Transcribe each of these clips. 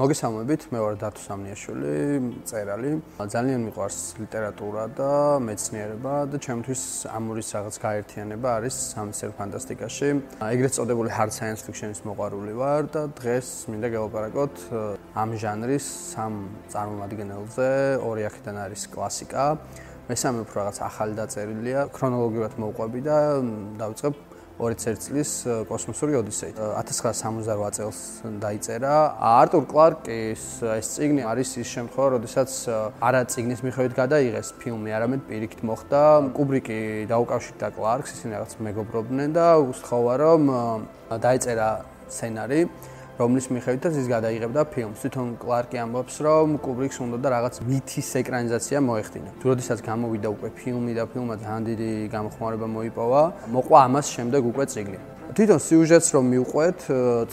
მოგესალმებით, მე ვარ დათო სამნიაშვილი, წერალი. ძალიან მიყვარს ლიტერატურა და მეცნიერება და ჩემთვის ამურის რაღაც გაერთიანება არის სამსერ ფანტასტიკაში. ეგრეთ წოდებული hard science fiction-ის მოყვარული ვარ და დღეს მინდა გელაპარაკოთ ამ ჟანრის სამ წარმომადგენელზე. ორი აქედან არის კლასიკა. მესამე უფრო რაღაც ახალი დაწერილია, ქრონოლოგიურად მოვყვები და დავიწყებ 21 წლის კოსმოსური ოდისეით. 1968 წელს დაიწერა. არტურ კლარკის ეს წიგნი არის ის შემთხვევა, როდესაც არა წიგნის მიხედვით გადაიღეს ფილმი, არამედ პირიქით მოხდა. კუბრიკი დაუკავშირდა კლარკს, ისინი რაღაც მეგობრობდნენ და უსთხოვა რომ დაიწერა სცენარი. რომლის მიხედვითაც ის გადაიღებდა ფილმს. თვითონ კლარკი ამბობს, რომ კუბრიქს უნდა და რაღაც მითის ეკრანიზაცია მოეხდინა. თუ როდესაც გამოვიდა უკვე ფილმი და ფილმმა ძალიან დიდი გამოხმარება მოიპოვა, მოყვა ამას შემდეგ უკვე წიგნი. თვითონ სიუჟეტს რომ მიუყვეთ,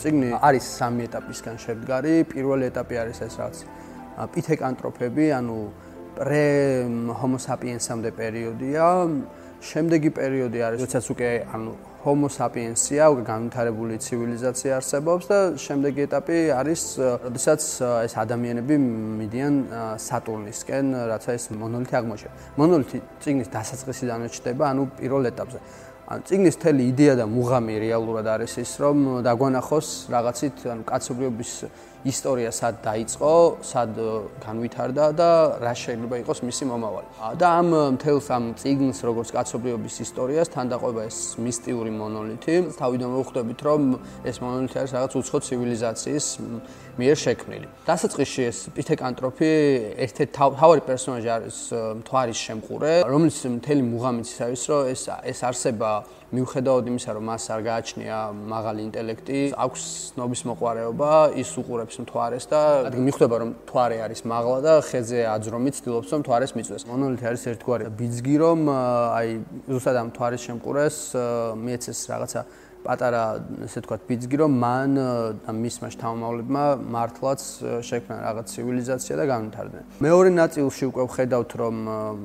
წიგნი არის სამი ეტაპისგან შედგარი. პირველი ეტაპი არის ეს რაღაც პითეკანტროფები, ანუ პრე ჰომო საპიენსამდე პერიოდია. შემდეგი პერიოდი არის, როდესაც უკვე ანუ homo sapiens-ია, უკვე განვითარებული ცივილიზაცია არსებობს და შემდეგი ეტაპი არის, როდესაც ეს ადამიანები მიდიან სატურნისკენ, რაც ეს მონოლითი აღმოჩნდა. მონოლითი ციგნის დასაწყისიდანვე ჩდება, ანუ პირველ ეტაპზე. ან ციგნის თელი იდეა და მუღამი რეალურად არის ის, რომ დაგვანახოს რაღაცით, ანუ კაცობრიობის ისტორია სად დაიწყო, სად განვითარდა და რა შეიძლება იყოს მისი მომავალი. და ამ მთელს ამ ციგნს როგორც კაცობრიობის ისტორიას თან დაყვება ეს მისტიური მონოლითი. თავიდან მოხვდებით, რომ ეს მონოლითი არის რაღაც უცხო ცივილიზაციის მიერ შექმნილი. დასაწყისში ეს პითეკანტროფი ერთ-ერთი თავარი პერსონაჟი არის მთვარის შემყურე, რომელიც მთელი მუღამით ის არის, რომ ეს ეს არსება მიუხედავად იმისა, რომ მას არ გააჩნია მაღალი ინტელექტი, აქვს ნობის მოყარეობა, ის უყურებს მთვარეს და მიხვდება, რომ მთვარე არის მაღლა და ხეზე აძრომით ცდილობს, რომ მთვარეს მიწვეს. მონოლითი არის ერთგვარი ბიძგი, რომ აი ზუსტად ამ მთვარის შემყურეს მიეცეს რაღაცა პატარა ესე თქვა ბიძგი რომ მან და მისმა შთამომავლებმა მართლაც შექმნა რაღაც ცივილიზაცია და განვითარდნენ. მეორე ნაწილში უკვე ვხედავთ რომ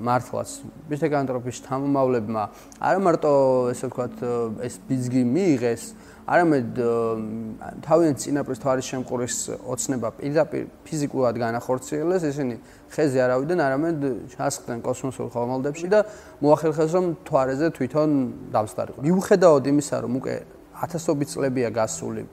მართლაც ბიძგანტროფის შთამომავლებმა არა მარტო ესე თქვა ეს ბიძგი მიიღეს არამედ თავიანთ წინაპრის თვარის შემყურის ოცნება პირდაპირ ფიზიკურად განახორციელეს, ისინი ხეზე არავიდან, არამედ ჩასხდნენ კოსმოსურ ხომალდებში და მოახერხეს რომ თვარეზე თვითონ დავსტარიყო. მიუხედავად იმისა, რომ უკვე ათასობით წლებია გასული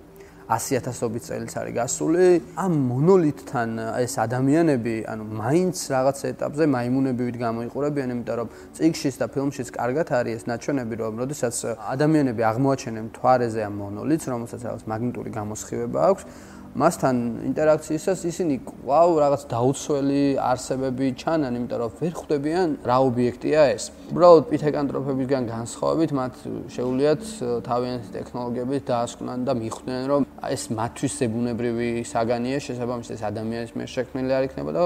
100000ობით წელიც არის გასული. ამ მონოლითთან ეს ადამიანები, ანუ მაინც რაღაც ეტაპზე მაიმუნებივით გამოიყურებიან, იმიტომ რომ წიგშის და ფილმშიც კარგად არის ეს ნაჩვენები, რომ როდესაც ადამიანები აღმოაჩენენ თვარეზე ამ მონოლითს, რომელსაც რაღაც მაგნიტური გამოსხივება აქვს, მასთან ინტერაქციისას ისინი კვლავ რაღაც დაუცველი არსებები ჩანან, იმიტომ რომ ვერ ხვდებიან რა ობიექტია ეს. უბრალოდ პითეკანტროფებისგან განსხვავებით, მათ შეუძლიათ თავიანთი ტექნოლოგიებით დაასკვნან და მიხვდნენ, რომ ეს მათთვის ზებუნებრივი საგანია, შესაბამისად ეს ადამიანის მიერ შექმნილი არ იქნება და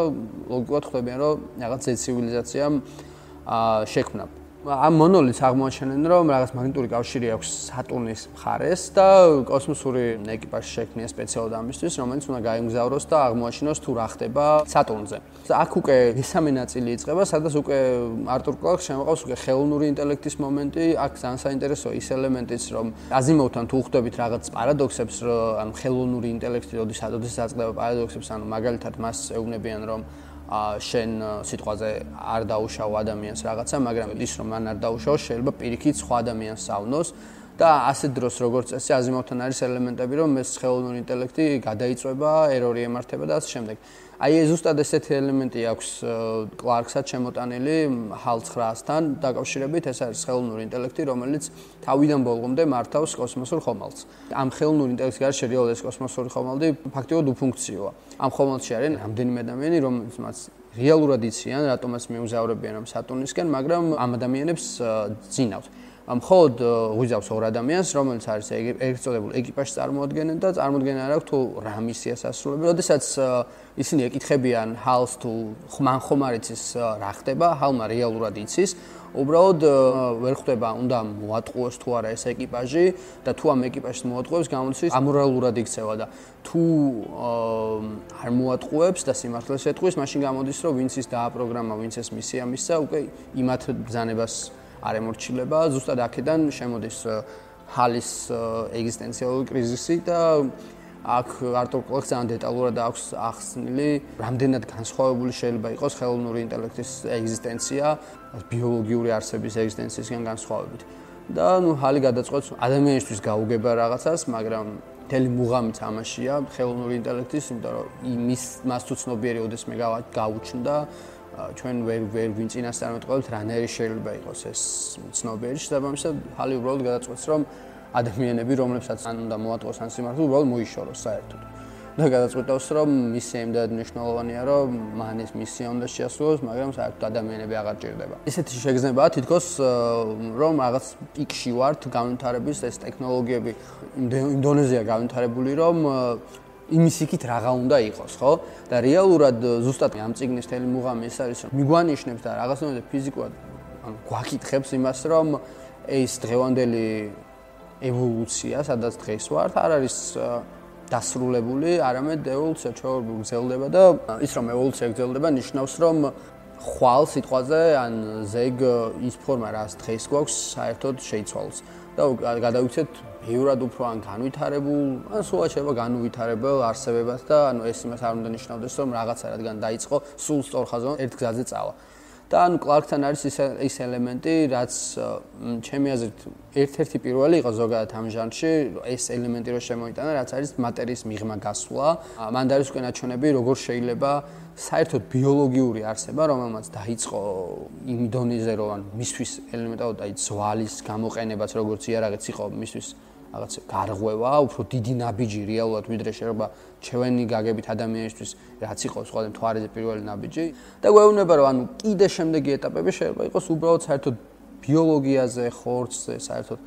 ლოგიკურად ხვდებიან, რომ რაღაც ცივილიზაციამ შექმნა. ამ მონოლითს აღმოაჩენენ, რომ რაღაც მაგნიტური კავშირი აქვს სატურნის მხარეს და კოსმოსური ეკიპაჟი შექმნია სპეციალურად ამისთვის, რომელიც უნდა გაემგზავროს და აღმოაჩინოს თუ რა ხდება სატურნზე. აქ უკვე მესამე ნაწილი იწყება, სადაც უკვე არტურ კლარკს შემოყავს უკვე ხელოვნური ინტელექტის მომენტი, აქ ძალიან საინტერესო ის ელემენტიც, რომ აზიმოვთან თუ ხვდებით რაღაც პარადოქსებს, ანუ ხელოვნური ინტელექტი, როდესაც როდესაც აწყდება პარადოქსებს, ანუ მაგალითად მას ეუბნებიან, რომ შენ სიტყვაზე არ დაუშავ ადამიანს რაღაცა, მაგრამ ის რომ მან არ დაუშავ, შეიძლება პირიქით სხვა ადამიანს საუნოს და ასე დროს როგორც წესი აზიმოვთან არის ელემენტები, რომ ეს ხელოვნური ინტელექტი გადაიწვება, ერორი ემართება და ასე შემდეგ. აი ეს ზუსტად ესეთი ელემენტი აქვს კლარკსაც შემოტანილი HAL 900-თან დაკავშირებით, ეს არის ხელოვნური ინტელექტი, რომელიც თავიდან ბოლომდე მართავს კოსმოსურ ხომალდს. ამ ხელოვნური ინტელექტის გარშე რეალურად ეს კოსმოსური ხომალდი ფაქტიურად უფუნქციოა. ამ ხომალდში არის რამდენიმე ადამიანი, რომელსაც რეალურად იციან, რატომაც მეუზავრებიან ამ სატურნისკენ, მაგრამ ამ ადამიანებს ძინავთ. მხოლოდ ვიზავს ორ ადამიანს, რომელიც არის ეგრეთ წოდებულ ეკიპაჟს წარმოადგენენ და წარმოადგენენ არა თუ რა მისიას ასრულებენ. როდესაც ისინი ეკითხებიან ჰალს თუ ხმან ხომ არ იცის რა ხდება, ჰალმა რეალურად იცის. უბრალოდ ვერ ხვდება, უნდა მოატყუოს თუ არა ეს ეკიპაჟი და თუ ამ ეკიპაჟს მოატყუებს, გამოდის ამორალურად იქცევა და თუ არ მოატყუებს და სიმართლეს ეთქვის, მაშინ გამოდის, რომ ვინც ის დააპროგრამა, ვინც ეს მისია მისცა, უკვე იმათ ბზანებას არ ემორჩილება, ზუსტად აქედან შემოდის ჰალის ეგზისტენციალური კრიზისი და აქ არტურ კლაკს ძალიან დეტალურად აქვს ახსნილი, რამდენად განსხვავებული შეიძლება იყოს ხელოვნური ინტელექტის ეგზისტენცია ბიოლოგიური არსების ეგზისტენციისგან განსხვავებით. და ნუ ჰალი გადაწყვეტს ადამიანისთვის გაუგება რაღაცას, მაგრამ მთელი მუღამი თამაშია ხელოვნური ინტელექტის, იმიტომ რომ იმის მას თუ ცნობიერი ოდესმე გაუჩნდა ჩვენ ვერ ვერ ვინ წინასწარმეტყველთ რანერი შეიძლება იყოს ეს ცნობიერი შესაბამისად ჰალი უბრალოდ გადაწყვეტს რომ ადამიანები, რომლებსაც ან უნდა მოატყოს ან სიმართლე, უბრალოდ მოიშოროს საერთოდ. და გადაწყვეტავს, რომ მისია იმდად მნიშვნელოვანია, რომ მან ეს მისია უნდა შეასრულოს, მაგრამ საერთოდ ადამიანები აღარ ჭირდება. ესეთი შეგრძნებაა თითქოს რომ რაღაც პიკში ვართ განვითარების ეს ტექნოლოგიები ინდონეზია განვითარებული, რომ იმის იქით რაღა უნდა იყოს, ხო? და რეალურად ზუსტად ამ ციგნის თელი მუღამი ეს არის, რომ მიგვანიშნებს და რაღაცნაირად ფიზიკურად ანუ გვაკითხებს იმას, რომ ეს დღევანდელი ევოლუცია, სადაც დღეს ვართ, არ არის დასრულებული, არამედ ევოლუცია ჩვეულებრივ გრძელდება და ის რომ ევოლუცია გრძელდება, ნიშნავს რომ ხვალ სიტყვაზე ან ზეგ ის ფორმა, რაც დღეს გვაქვს, საერთოდ შეიცვალოს. და გადავიქცეთ ბევრად უფრო ან განვითარებულ, ან სულ შეიძლება განუვითარებელ არსებებას და ანუ ეს იმას არ უნდა ნიშნავდეს, რომ რაღაცა რადგან დაიწყო, სულ სწორ ხაზზე ერთ გზაზე წავა. და ანუ კლარკთან არის ის ის ელემენტი, რაც ჩემი აზრით ერთ-ერთი პირველი იყო ზოგადად ამ ჟანრში, ეს 엘ემენტი რო შემოიტანა, რაც არის მატერიის მიღმა გასვლა. მან დარის უკვე ნაჩვენები, როგორ შეიძლება საერთოდ ბიოლოგიური არსება, რომელმაც დაიწყო იმ დონეზე, რომ ანუ მისთვის ელემენტად აი ზვალის გამოყენებაც როგორც იარაღიც იყო მისთვის რაღაც გარღვევა, უფრო დიდი ნაბიჯი რეალურად ვიდრე შეიძლება ჩვენი გაგებით ადამიანისთვის რაც იყოს სხვა მთვარეზე პირველი ნაბიჯი და გვეუბნება რომ ანუ კიდე შემდეგი ეტაპები შეიძლება იყოს უბრალოდ საერთოდ ბიოლოგიაზე, ხორცზე, საერთოდ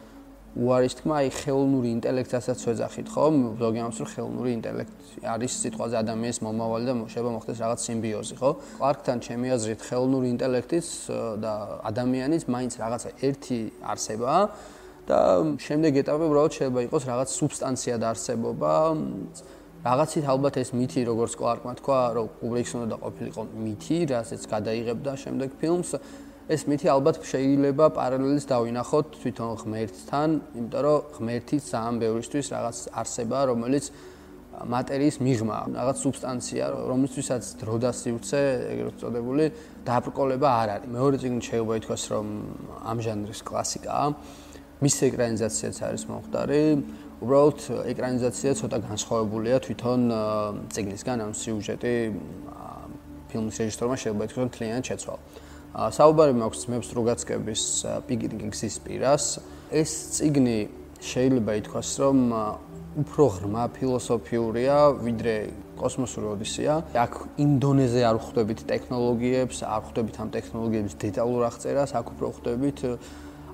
უარის თქმა, აი ხელოვნური ინტელექტასაც შეძახით, ხო? ზოგი ამას რომ ხელოვნური ინტელექტი არის სიტყვაზე ადამიანის მომავალი და შეიძლება მოხდეს რაღაც სიმბიოზი, ხო? ყარკთან ჩემი აზრით ხელოვნური ინტელექტის და ადამიანის მაინც რაღაცა ერთი არსებაა და შემდეგ ეტაპი უბრალოდ შეიძლება იყოს რაღაც სუბსტანცია და არსებობა რაღაცით ალბათ ეს მითი როგორც კლარკმა თქვა რომ კუბრიქს უნდა დაყოფილიყო მითი რასაც გადაიღებდა შემდეგ ფილმს. ეს მითი ალბათ შეიძლება პარალელს დავინახოთ თვითონ ღმერთთან იმიტომ რომ ღმერთიც ძალიან ბევრისთვის რაღაც არსება რომელიც მატერიის მიღმა. რაღაც სუბსტანცია რომლისთვისაც დრო და სივრცე ეგრეთ წოდებული დაბრკოლება არ არის. მეორე წიგნი შეიძლება ითქვას რომ ამ ჟანრის კლასიკაა მის ეკრანიზაციაც არის მომხდარი. უბრალოდ ეკრანიზაცია ცოტა განსხვავებულია თვითონ ციგნისგან, ამ სიუჟეტი ფილმის რეჟისორმა შეიძლება ითქვას, რომ თლიანად შეცვალა. საუბარი მაქვს მეფს რუგაცკების პიკინგის პირას. ეს ციგნი შეიძლება ითქვას, რომ უფრო ღრმა ფილოსოფიურია, ვიდრე კოსმოსური ოდისეა. აქ ინდონეზე არ ხვდებით ტექნოლოგიებს, არ ხვდებით ამ ტექნოლოგიების დეტალურ აღწერას, აქ უფრო ხვდებით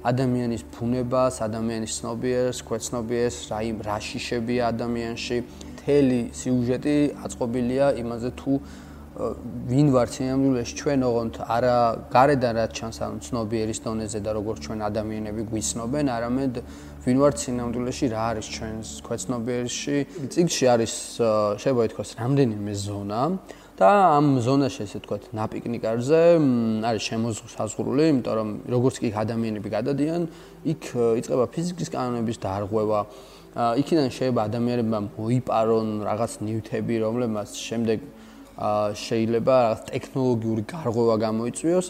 ადამიანის ბუნებას, ადამიანის ცნობიერს, ქვეცნობიერს, რა იმ რა შიშებია ადამიანში. მთელი სიუჟეტი აწყობილია იმაზე თუ ვინ ვარ ცინამდვილეში ჩვენ ოღონდ არა გარედან რაც ჩანს ანუ ცნობიერის დონეზე და როგორც ჩვენ ადამიანები გვიცნობენ, არამედ ვინ ვარ ცინამდვილეში რა არის ჩვენს ქვეცნობიერში. ციგში არის შეიძლება ითქვას რამდენიმე ზონა. და ამ ზონაში ესე ვთქვათ, ნაპიკნიკარზე არის შემოსაზღვრული, იმიტომ რომ როგორც კი ადამიანები გადადიან, იქ იწყება ფიზიკის კანონების დარღვევა. იქიდან შეიძლება ადამიანებმა მოიპარონ რაღაც ნივთები, რომლებმაც შემდეგ შეიძლება რაღაც ტექნოლოგიური გარღვევა გამოიწვიოს.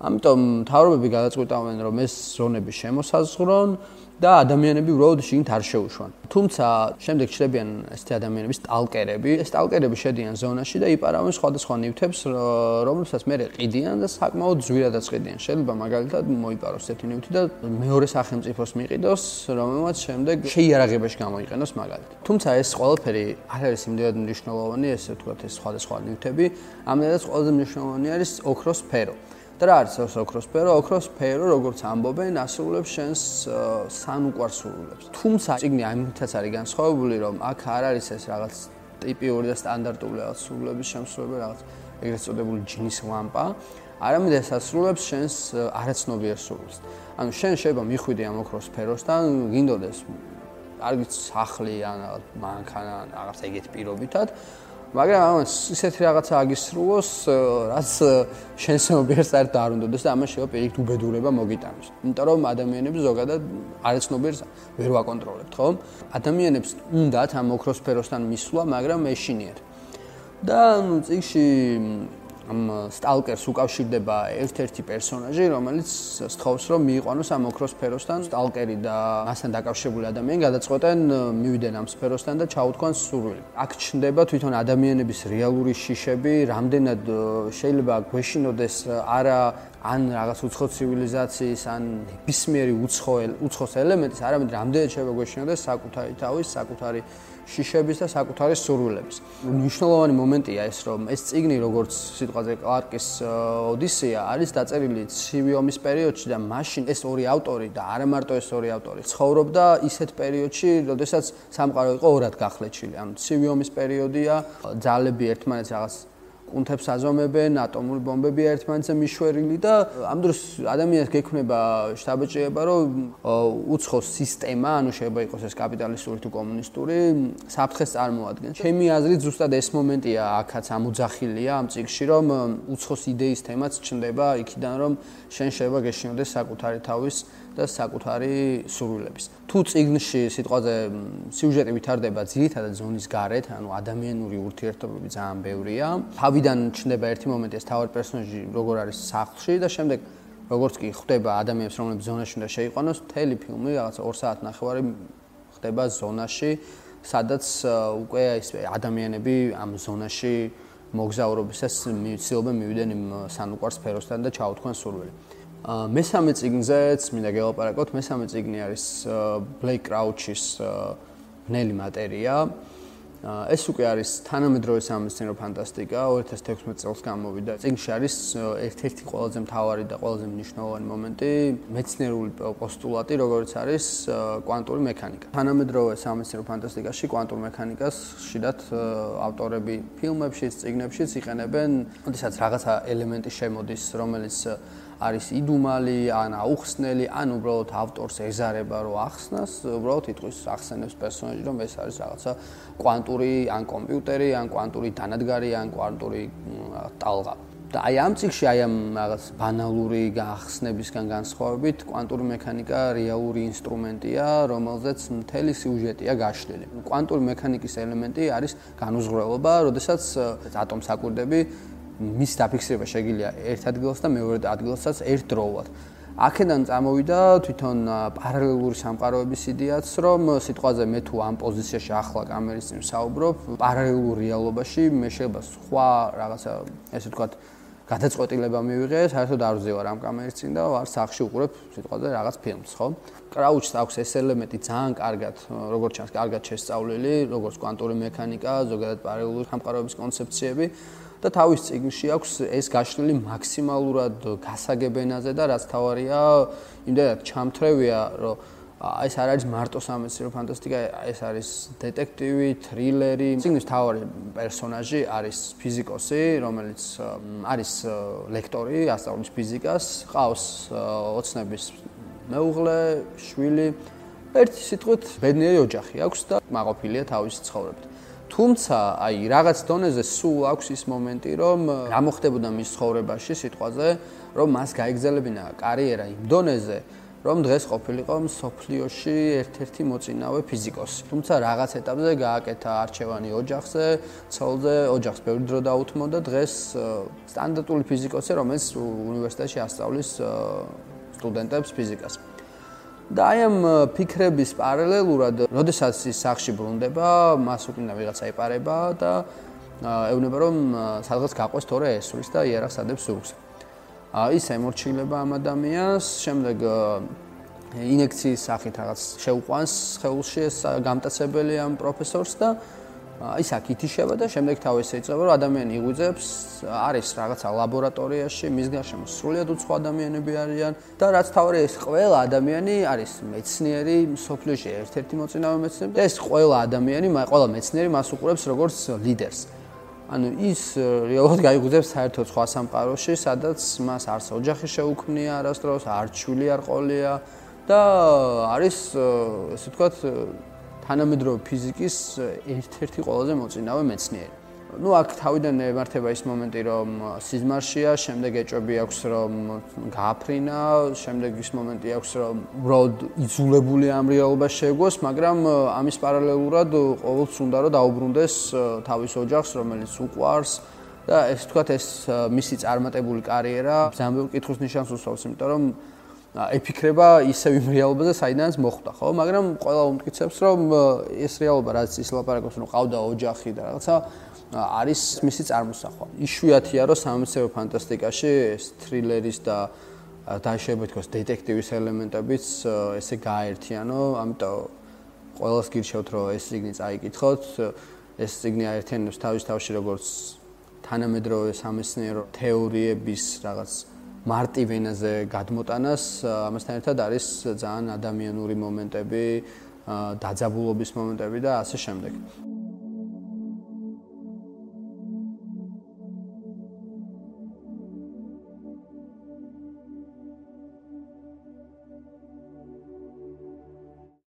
ამიტომ თავრობები გადაწყვეტავენ, რომ ეს ზონები შემოსაზღვრონ და ადამიანები უბრალოდ შიგნით არ შეუშვან. თუმცა შემდეგ ჩრდებიან ესეთი ადამიანების სტალკერები. ეს სტალკერები შედიან ზონაში და იპარავენ სხვადასხვა ნივთებს, რომლებსაც მე ყიდიან და საკმაოდ ზვირადაც ყიდიან. შეიძლება მაგალითად მოიპაროს ესეთი ნივთი და მეორე სახელმწიფოს მიყიდოს, რომელმაც შემდეგ შეიარაღებაში გამოიყენოს მაგალითად. თუმცა ეს ყველაფერი არ არის იმდენად მნიშვნელოვანი, ესე ვთქვათ, ეს სხვადასხვა ნივთები. ამდენად ყველაზე მნიშვნელოვანი არის ოქროს სფერო. და რა არის ეს ოქროს სფერო? ოქროს სფერო, როგორც ამბობენ, ასრულებს შენს სანუკვარსულებს. თუმცა ციგნი ამითაც არის განსხვავებული, რომ აქ არ არის ეს რაღაც ტიპიური და სტანდარტული რაღაც სულების შემსრულებელი, რაღაც ეგრეთ წოდებული ჯინის ლამპა, არამედ ეს ასრულებს შენს არაცნობიერ სულს. ანუ შენ შეიძლება მიხვიდე ამ ოქროს სფეროსთან, გინდოდეს კარგი სახლი ან რაღაც მანქანა, რაღაც ეგეთ პირობითად მაგრამ ამას ისეთი რაღაცა აგისრულოს, რაც შენსენობიერს საერთოდ არ უნდადეს და ამას შეიძლება პირიქით უბედურება მოგიტანოს. იმიტომ რომ ადამიანებს ზოგადად არაცნობიერს ვერ ვაკონტროლებთ, ხო? ადამიანებს უნდათ ამ ოქროსფეროსთან მისვლა, მაგრამ მეშინიერ. და ნუ წიგში ამ სტალკერს უკავშირდება ერთ-ერთი პერსონაჟი, რომელიც სწხოვს, რომ მიიყვანოს ამ ოქროს სფეროსთან. სტალკერი და მასთან დაკავშირებული ადამიანი გადაწყვეტენ მივიდნენ ამ სფეროსთან და ჩაუთქვან სურვილი. აქ ჩნდება თვითონ ადამიანების რეალური შიშები, რამდენად შეიძლება გვეშინოდეს არა ან რაღაც უცხო ცივილიზაციის, ან ნებისმიერი უცხო უცხოს ელემენტის, არამედ რამდენად შეიძლება გვეშინოდეს საკუთარი თავის, საკუთარი შიშების და საკუთარი სურვილების. მნიშვნელოვანი მომენტია ეს, რომ ეს წიგნი, როგორც სიტყვაზე კლარკის ოდისეა, არის დაწერილი ცივი ომის პერიოდში და მაშინ ეს ორი ავტორი და არა მარტო ეს ორი ავტორი ცხოვრობდა ისეთ პერიოდში, როდესაც სამყარო იყო ორად გახლეჩილი. ანუ ცივი ომის პერიოდია, ძალები ერთმანეთს რაღაც კუნთებს აზომებენ, ატომური ბომბები ერთმანეთზე მიშვერილი და ამ დროს ადამიანს გექნება შთაბეჭდილება, რომ უცხო სისტემა, ანუ შეიძლება იყოს ეს კაპიტალისტური თუ კომუნისტური, საფრთხეს წარმოადგენს. ჩემი აზრით, ზუსტად ეს მომენტია აქაც ამოძახილია ამ წიგში, რომ უცხოს იდეის თემაც ჩნდება იქიდან, რომ შენ შეიძლება გეშინოდეს საკუთარი თავის და საკუთარი სურვილების. თუ ციგნში სიტყვაზე სიუჟეტი ვითარდება ძირითადად ზონის გარეთ, ანუ ადამიანური ურთიერთობები ძალიან ბევრია. თავიდან ჩნდება ერთი მომენტი ეს თავად პერსონაჟი როგორ არის სახლში და შემდეგ როგორც კი ხვდება ადამიანებს, რომლებიც ზონაში უნდა შეიყვანოს, მთელი ფილმი რაღაც 2 საათ ნახევარი ხდება ზონაში, სადაც უკვე ეს ადამიანები ამ ზონაში მოგზაურობისას მიცილობენ მივიდნენ იმ სანუკვარ სფეროსთან და ჩაუთქვენ სურვილი. მესამე ციგნზეც მინდა გელაპარაკოთ. მესამე ციგნი არის Blake Crouch-ის ნელი მატერია. ეს უკვე არის თანამედროვე სამეცნიერო ფანტასტიკა 2016 წელს გამოვიდა. წიგნში არის ერთ-ერთი ყველაზე მთავარი და ყველაზე მნიშვნელოვანი მომენტი, მეცნიერული პოსტულატი, როგორც არის კვანტური მექანიკა. თანამედროვე სამეცნიერო ფანტასტიკაში კვანტურ მექანიკას ხშირად ავტორები ფილმებში, წიგნებში იყენებენ, ოდესაც რაღაცა ელემენტი შემოდის, რომელიც არის იდუმალი, ან აუხსნელი, ან უბრალოდ ავტორს ეზარება რომ ახსნას, უბრალოდ იტყვის ახსენებს პერსონაჟი, რომ ეს არის რაღაცა კვანტური ან კომპიუტერი, ან კვანტური დანადგარი, ან კვანტური ტალღა. და აი ამ ციკში აი ამ რაღაც ბანალური გახსნებისგან განსხვავებით, კვანტური მექანიკა რეალური ინსტრუმენტია, რომელზეც მთელი სიუჟეტია გაშლილი. კვანტური მექანიკის ელემენტი არის განუზღრელობა, როდესაც ატომსაკვირდები მის დაფიქსირება შეგიძლია ერთ ადგილას და მეორე ადგილასაც ერთდროულად. აქედან წამოვიდა თვითონ პარალელური სამყაროების იდეაც, რომ სიტყვაზე მე თუ ამ პოზიციაში ახლა კამერის წინ საუბრობ, პარალელურ რეალობაში მე შეიძლება სხვა რაღაცა ესე ვთქვათ გადაწყვეტილება მივიღე, საერთოდ არ ვზევარ ამ კამერის წინ და ვარ სახში უყურებ სიტყვაზე რაღაც ფილმს, ხო? კრაუჩს აქვს ეს ელემენტი ძალიან კარგად, როგორც ჩანს, კარგად შესწავლილი, როგორც კვანტური მექანიკა, ზოგადად პარალელური სამყაროების კონცეფციები. და თავის ციგნში აქვს ეს გაშლილი მაქსიმალურად გასაგებენაზე და რაც თავარია, იმდენად ჩამთრევია, რომ ეს არ არის მარტო სამეცნიერო ფანტასტიკა, ეს არის დეტექტივი, თრილერი. ციგნის თავარი პერსონაჟი არის ფიზიკოსი, რომელიც არის ლექტორი, ასწავლის ფიზიკას, ყავს ოცნების მეუღლე, შვილი. ერთი სიტყვით, ბედნიერი ოჯახი აქვს და მაყოფილია თავის ცხოვრებით. თუმცა აი რაღაც დონეზე სულ აქვს ის მომენტი რომ რა მოხდებოდა მის ცხოვრებაში სიტყვაზე რომ მას გაიგზელებინა კარიერა იმ დონეზე რომ დღეს ყოფილიყო სოფლიოში ერთ-ერთი მოწინავე ფიზიკოსი. თუმცა რაღაც ეტაპზე გააკეთა არჩევანი ოჯახზე, ცოლზე, ოჯახს ბევრი დრო დაუთმო და დღეს სტანდარტული ფიზიკოსი, რომელიც უნივერსიტეტში ასწავლის სტუდენტებს ფიზიკას. და აი ამ ფიქრების პარალელურად, როდესაც ის სახში ბრუნდება, მას უკინა ვიღაცა იპარება და ეუბნება რომ სადღაც გაყვეს თორე ესვრის და იარაღს ადებს ზურგს. აი ის ემორჩილება ამ ადამიანს, შემდეგ ინექციის სახით რაღაც შეუყვანს ხელში ეს გამტაცებელი ამ პროფესორს და ის აქ ითიშება და შემდეგ თავის ეწევა რომ ადამიანი იღვიძებს არის რაღაცა ლაბორატორიაში მის გარშემო სრულიად უცხო ადამიანები არიან და რაც თავი ეს ყველა ადამიანი არის მეცნიერი სოფლიოში ერთ-ერთი მოწინავე მეცნიერი და ეს ყველა ადამიანი ყველა მეცნიერი მას უყურებს როგორც ლიდერს. ანუ ის რეალურად გაიღვიძებს საერთოდ სხვა სამყაროში სადაც მას არც ოჯახი შეუქმნია არასდროს არ ჩვილი არ ყოლია და არის ესე ვთქვათ თანამედროვე ფიზიკის ერთ-ერთი ყველაზე მოწინავე მეცნიერი. ну აქ თავიდან ემართება ის მომენტი რომ სიზმარშია, შემდეგ ეჭვები აქვს რომ გააფრინა, შემდეგ ის მომენტი აქვს რომ უბრალოდ იზოლებული ამ რეალობას შეგოს, მაგრამ ამის პარალელურად ყოველთვის უნდა რომ დაუბრუნდეს თავის ოჯახს, რომელიც უყვარს და ეს თქვათ ეს მისი წარმატებული კარიერა ზამბელ კითხვის ნიშანს უსვამს, იმიტომ რომ ეფიქრება ისევ იმ რეალობაზე, საიდანაც მოხვდა, ხო? მაგრამ ყველა უმტკიცებს, რომ ეს რეალობა, რაც ის ლაპარაკობს, რომ ყავდა ოჯახი და რაღაცა არის მისი წარმოსახვა. იშვიათია, რომ სამეცნიერო ფანტასტიკაში ეს თრილერის და დაშვება თქოს დეტექტივის ელემენტებიც ესე გააერთიანო, ამიტომ ყველას გირჩევთ, რომ ეს ციგნი წაიკითხოთ. ეს ციგნი აერთიანებს თავის თავში როგორც თანამედროვე სამეცნიერო თეორიების რაღაც მარტივ ენაზე გადმოტანას, ამასთან ერთად არის ძალიან ადამიანური მომენტები, დაძაბულობის მომენტები და ასე შემდეგ.